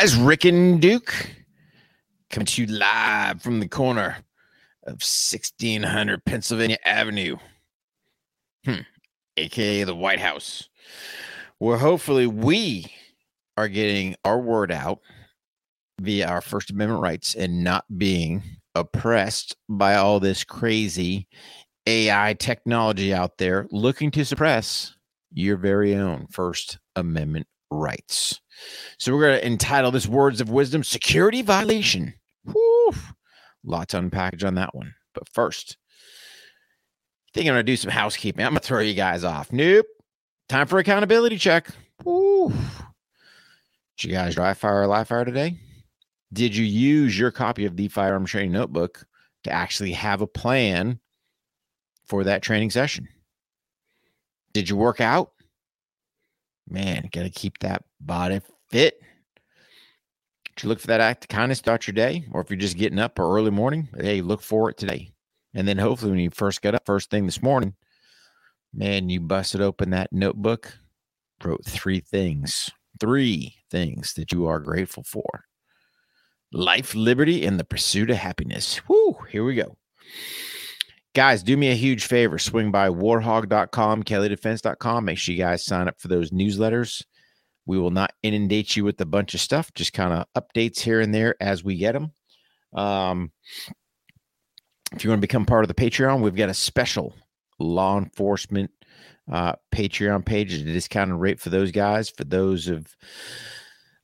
Guys, Rick and Duke coming to you live from the corner of 1600 Pennsylvania Avenue, hmm. aka the White House, where hopefully we are getting our word out via our First Amendment rights and not being oppressed by all this crazy AI technology out there looking to suppress your very own First Amendment rights. So we're going to entitle this Words of Wisdom Security Violation. Whew. Lots to unpackage on that one. But first, I think I'm going to do some housekeeping. I'm going to throw you guys off. Nope. Time for accountability check. Whew. Did you guys dry fire or live fire today? Did you use your copy of the firearm training notebook to actually have a plan for that training session? Did you work out? Man, got to keep that body fit. Did you look for that act to kind of start your day? Or if you're just getting up or early morning, hey, look for it today. And then hopefully when you first get up first thing this morning, man, you busted open that notebook, wrote three things, three things that you are grateful for. Life, liberty, and the pursuit of happiness. Whoo, here we go. Guys, do me a huge favor. Swing by warhog.com, kellydefense.com. Make sure you guys sign up for those newsletters. We will not inundate you with a bunch of stuff, just kind of updates here and there as we get them. Um, if you want to become part of the Patreon, we've got a special law enforcement uh, Patreon page at a discounted rate for those guys. For those of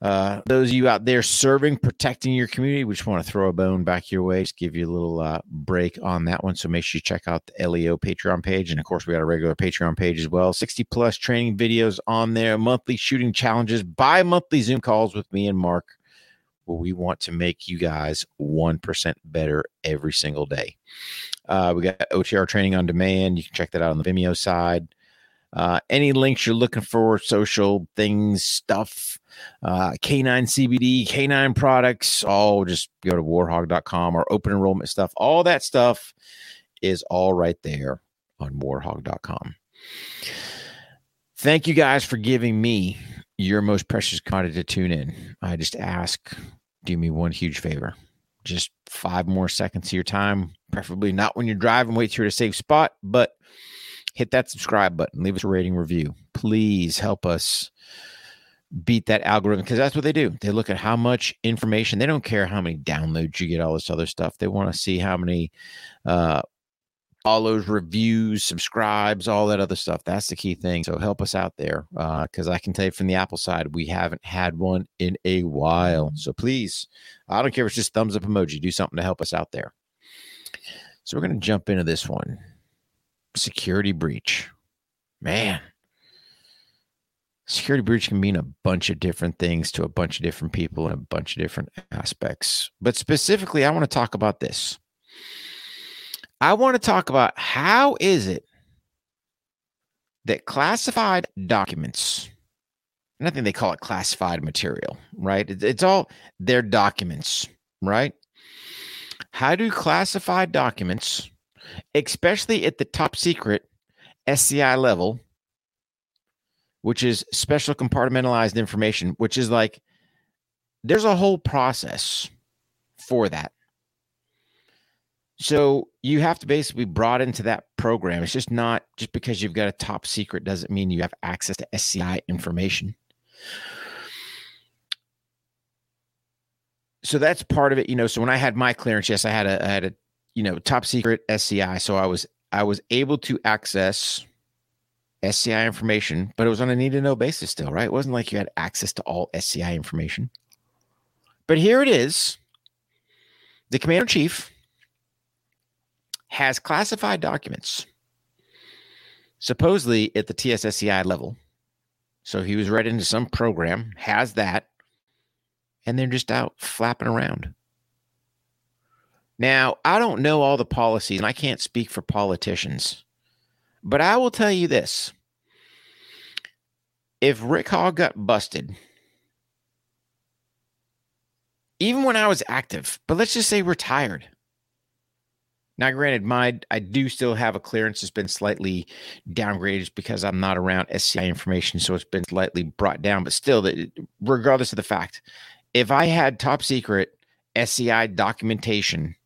uh, those of you out there serving, protecting your community, we just want to throw a bone back your way, just give you a little uh, break on that one. So make sure you check out the LEO Patreon page. And of course, we got a regular Patreon page as well. 60 plus training videos on there, monthly shooting challenges, bi monthly Zoom calls with me and Mark, where we want to make you guys 1% better every single day. Uh, we got OTR training on demand. You can check that out on the Vimeo side. Uh, any links you're looking for, social things, stuff, uh, K9 CBD, K9 products, all just go to warhog.com or open enrollment stuff. All that stuff is all right there on warhog.com. Thank you guys for giving me your most precious commodity to tune in. I just ask, do me one huge favor. Just five more seconds of your time, preferably not when you're driving, wait here to safe spot, but hit that subscribe button, leave us a rating review. Please help us beat that algorithm because that's what they do. They look at how much information. They don't care how many downloads you get, all this other stuff. They want to see how many uh, follows, reviews, subscribes, all that other stuff. That's the key thing. So help us out there because uh, I can tell you from the Apple side, we haven't had one in a while. So please, I don't care if it's just thumbs up emoji. Do something to help us out there. So we're going to jump into this one security breach. Man, security breach can mean a bunch of different things to a bunch of different people in a bunch of different aspects. But specifically, I want to talk about this. I want to talk about how is it that classified documents, and I think they call it classified material, right? It's all their documents, right? How do classified documents, especially at the top secret SCI level, which is special compartmentalized information, which is like there's a whole process for that. So you have to basically be brought into that program. It's just not just because you've got a top secret doesn't mean you have access to SCI information. So that's part of it, you know. So when I had my clearance, yes, I had a I had a you know top secret SCI. So I was I was able to access SCI information, but it was on a need to know basis still, right? It wasn't like you had access to all SCI information. But here it is. The commander in chief has classified documents, supposedly at the TSSCI level. So he was read into some program, has that, and they're just out flapping around. Now, I don't know all the policies, and I can't speak for politicians. But I will tell you this if Rick Hogg got busted, even when I was active, but let's just say retired. Now, granted, my I do still have a clearance that's been slightly downgraded because I'm not around SCI information, so it's been slightly brought down. But still, that regardless of the fact, if I had top secret SCI documentation,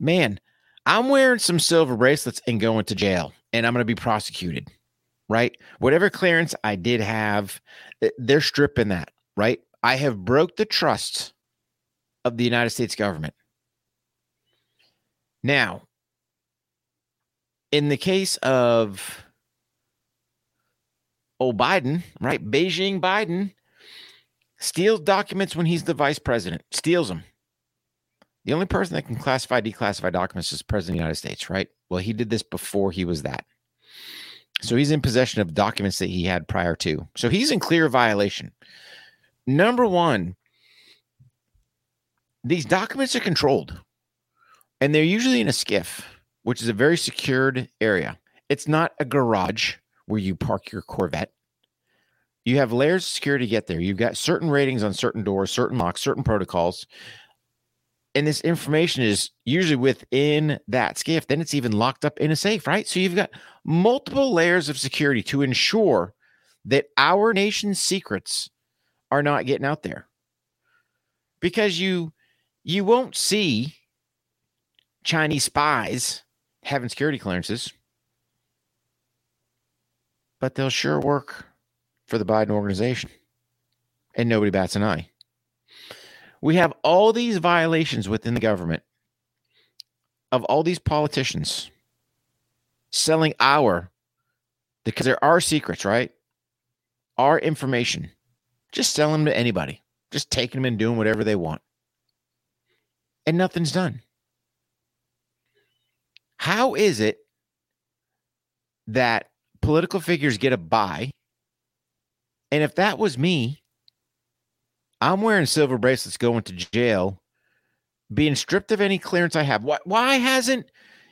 man, I'm wearing some silver bracelets and going to jail and I'm going to be prosecuted, right? Whatever clearance I did have, eh, they're stripping that, right? I have broke the trust of the United States government. Now, in the case of oh Biden, right? Beijing Biden steals documents when he's the vice president, steals them. The only person that can classify, declassify documents is president of the United States, right? Well, he did this before he was that. So he's in possession of documents that he had prior to. So he's in clear violation. Number one, these documents are controlled and they're usually in a SCIF, which is a very secured area. It's not a garage where you park your Corvette. You have layers of security to get there. You've got certain ratings on certain doors, certain locks, certain protocols. And this information is usually within that SCIF. Then it's even locked up in a safe, right? So you've got multiple layers of security to ensure that our nation's secrets are not getting out there. Because you you won't see Chinese spies having security clearances but they'll sure work for the Biden organization. And nobody bats an eye. We have all these violations within the government of all these politicians selling our, because there are secrets, right? Our information, just selling them to anybody, just taking them and doing whatever they want. And nothing's done. How is it that political figures get a buy. And if that was me, I'm wearing silver bracelets going to jail, being stripped of any clearance I have. Why, why hasn't,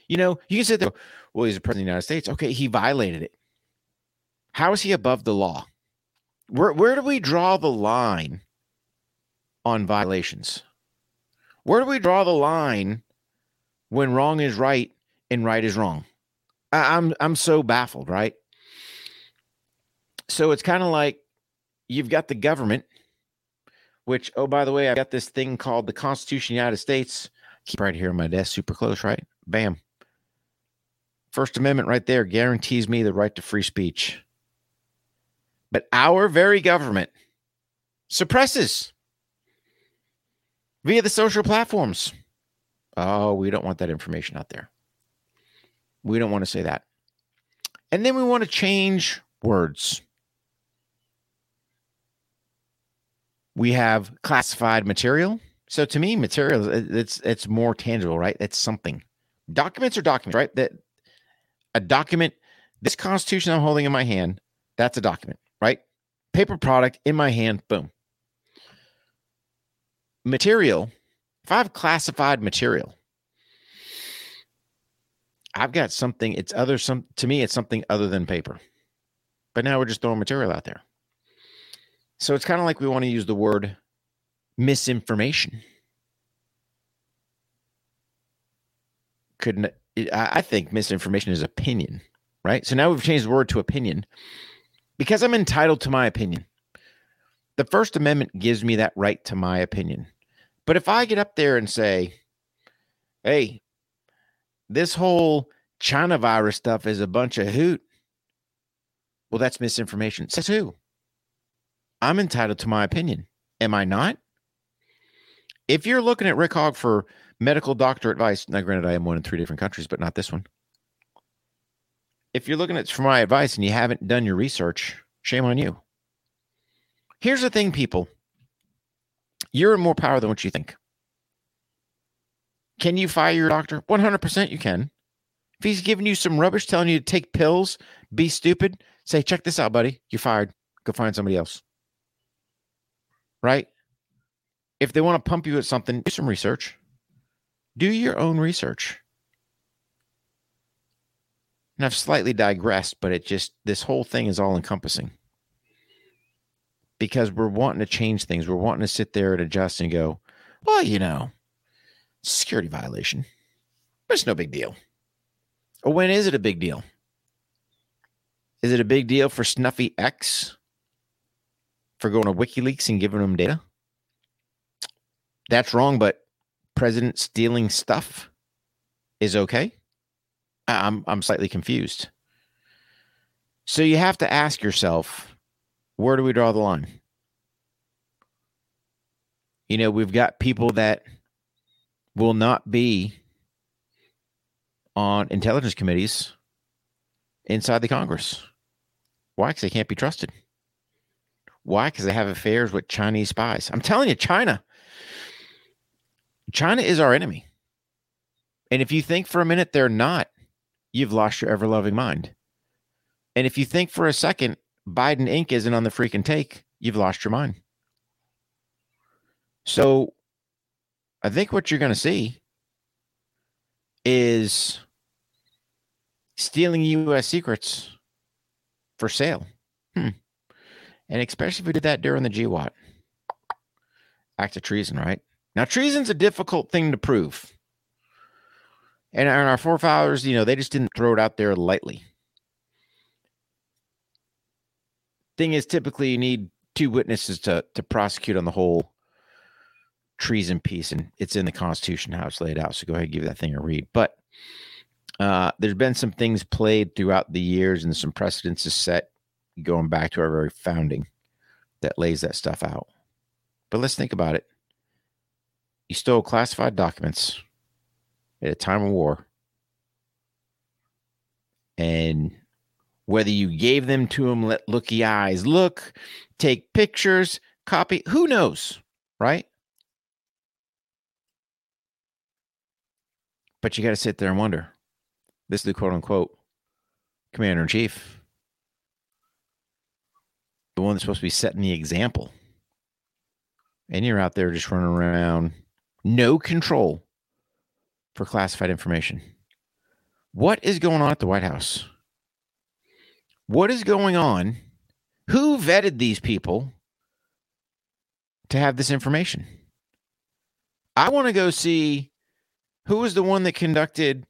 you know, you can say, there, well, he's the president of the United States. Okay, he violated it. How is he above the law? Where, where do we draw the line on violations? Where do we draw the line when wrong is right and right is wrong? I, I'm I'm so baffled, right? So it's kind of like you've got the government, which oh by the way, I've got this thing called the Constitution of the United States. Keep right here on my desk, super close, right? Bam. First Amendment right there guarantees me the right to free speech. But our very government suppresses via the social platforms. Oh, we don't want that information out there. We don't want to say that. And then we want to change words. We have classified material. So to me, material it's it's more tangible, right? It's something. Documents are documents, right? That a document, this constitution I'm holding in my hand, that's a document, right? Paper product in my hand, boom. Material, if I have classified material, I've got something. It's other some to me. It's something other than paper. But now we're just throwing material out there. So it's kind of like we want to use the word misinformation. Couldn't I think misinformation is opinion, right? So now we've changed the word to opinion because I'm entitled to my opinion. The First Amendment gives me that right to my opinion. But if I get up there and say, hey, this whole China virus stuff is a bunch of hoot. Well, that's misinformation. Says who? I'm entitled to my opinion. Am I not? If you're looking at Rick Hogg for medical doctor advice, now granted, I am one in three different countries, but not this one. If you're looking at for my advice and you haven't done your research, shame on you. Here's the thing, people. You're in more power than what you think. Can you fire your doctor? 100% you can. If he's giving you some rubbish, telling you to take pills, be stupid, say, check this out, buddy. You're fired. Go find somebody else. Right? If they want to pump you at something, do some research. Do your own research. And I've slightly digressed, but it just, this whole thing is all encompassing because we're wanting to change things. We're wanting to sit there and adjust and go, well, you know, security violation. But it's no big deal. Or when is it a big deal? Is it a big deal for Snuffy X for going to WikiLeaks and giving them data? that's wrong, but president stealing stuff is okay? I'm I'm slightly confused. So you have to ask yourself, where do we draw the line? You know, we've got people that will not be on intelligence committees inside the Congress. Why? Because they can't be trusted. Why? Because they have affairs with Chinese spies. I'm telling you, China. China is our enemy. And if you think for a minute they're not, you've lost your ever loving mind. And if you think for a second Biden Inc. isn't on the freaking take, you've lost your mind. So I think what you're going to see is stealing U.S. secrets for sale. Hmm. And especially if we did that during the GWOT. Act of treason, right? Now, treason's a difficult thing to prove. And our forefathers, you know, they just didn't throw it out there lightly. Thing is, typically you need two witnesses to to prosecute on the whole treason piece, and it's in the Constitution how it's laid out. So go ahead and give that thing a read. But uh, there's been some things played throughout the years and some precedents set going back to our very founding that lays that stuff out. But let's think about it. You stole classified documents at a time of war. And whether you gave them to them, let looky eyes look, take pictures, copy, who knows, right? But you got to sit there and wonder this is the quote unquote commander in chief, the one that's supposed to be setting the example. And you're out there just running around, no control for classified information. What is going on at the White House? What is going on? Who vetted these people to have this information? I want to go see who was the one that conducted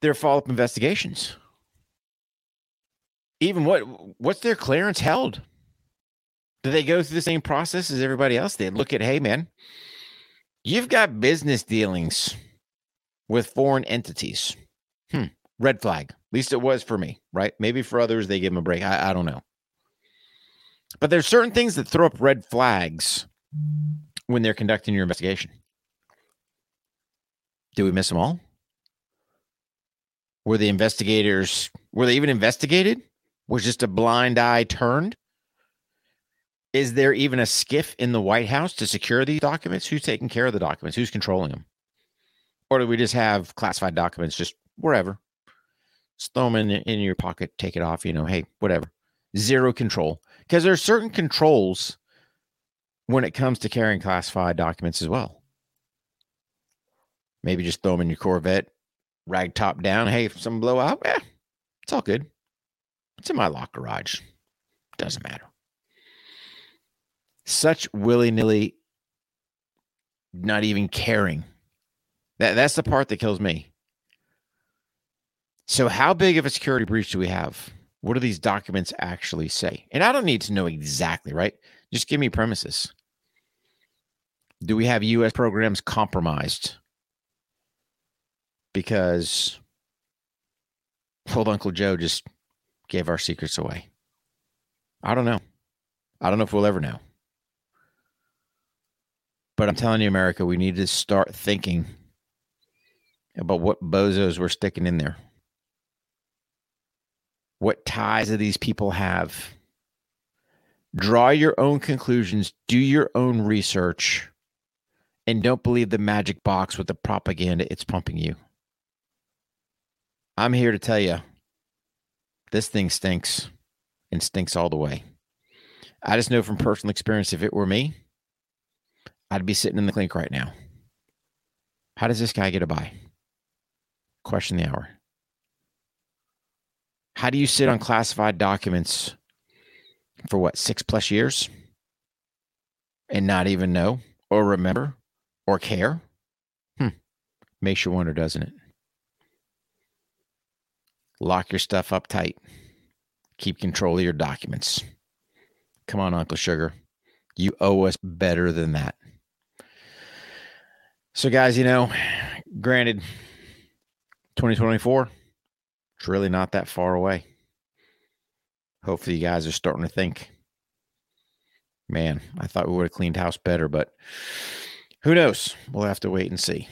their follow-up investigations. Even what what's their clearance held? Do they go through the same process as everybody else? They look at, hey man, you've got business dealings with foreign entities. Hmm. Red flag. At least it was for me, right? Maybe for others they give them a break. I, I don't know. But there's certain things that throw up red flags when they're conducting your investigation. Do we miss them all? Were the investigators were they even investigated? Was just a blind eye turned? Is there even a SCIF in the White House to secure these documents? Who's taking care of the documents? Who's controlling them? Or do we just have classified documents just wherever? Just throw them in, in your pocket, take it off, you know, hey, whatever. Zero control. Because there are certain controls when it comes to carrying classified documents as well. Maybe just throw them in your Corvette, rag top down. Hey, if some blow up, yeah, it's all good. It's in my lock garage. Doesn't matter. Such willy nilly, not even caring. That that's the part that kills me. So, how big of a security breach do we have? What do these documents actually say? And I don't need to know exactly, right? Just give me premises. Do we have U.S. programs compromised? because old Uncle Joe just gave our secrets away. I don't know. I don't know if we'll ever know. But I'm telling you, America, we need to start thinking about what bozos we're sticking in there. What ties do these people have? Draw your own conclusions, do your own research, and don't believe the magic box with the propaganda it's pumping you. I'm here to tell you this thing stinks and stinks all the way. I just know from personal experience, if it were me, I'd be sitting in the clink right now. How does this guy get a buy? Question the hour. How do you sit on classified documents for what, six plus years and not even know or remember or care? Hmm. Makes you wonder, doesn't it? Lock your stuff up tight. Keep control of your documents. Come on, Uncle Sugar. You owe us better than that. So, guys, you know, granted, 2024, it's really not that far away. Hopefully, you guys are starting to think, man, I thought we would have cleaned house better, but who knows? We'll have to wait and see.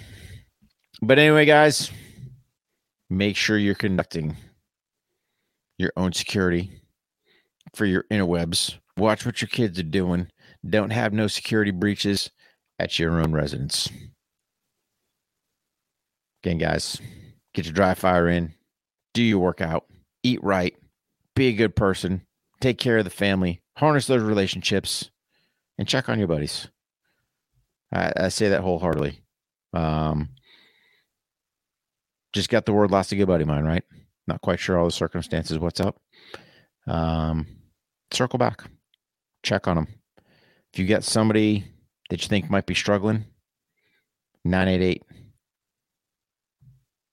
But anyway, guys, make sure you're conducting your own security for your interwebs. Watch what your kids are doing. Don't have no security breaches at your own residence. Again, guys, get your dry fire in, do your workout, eat right, be a good person, take care of the family, harness those relationships, and check on your buddies. I, I say that wholeheartedly. Um, just got the word lost a good buddy mine, right? Not quite sure all the circumstances. What's up? Um, circle back, check on them. If you get somebody that you think might be struggling, 988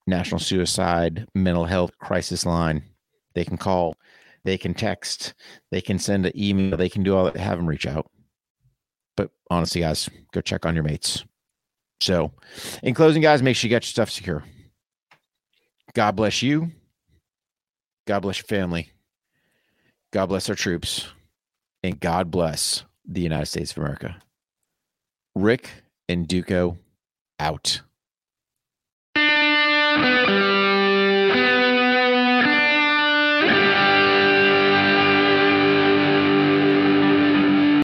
National Suicide Mental Health Crisis Line. They can call, they can text, they can send an email, they can do all that. Have them reach out. But honestly, guys, go check on your mates. So, in closing, guys, make sure you get your stuff secure. God bless you. God bless your family. God bless our troops. And God bless the United States of America. Rick and Duco out.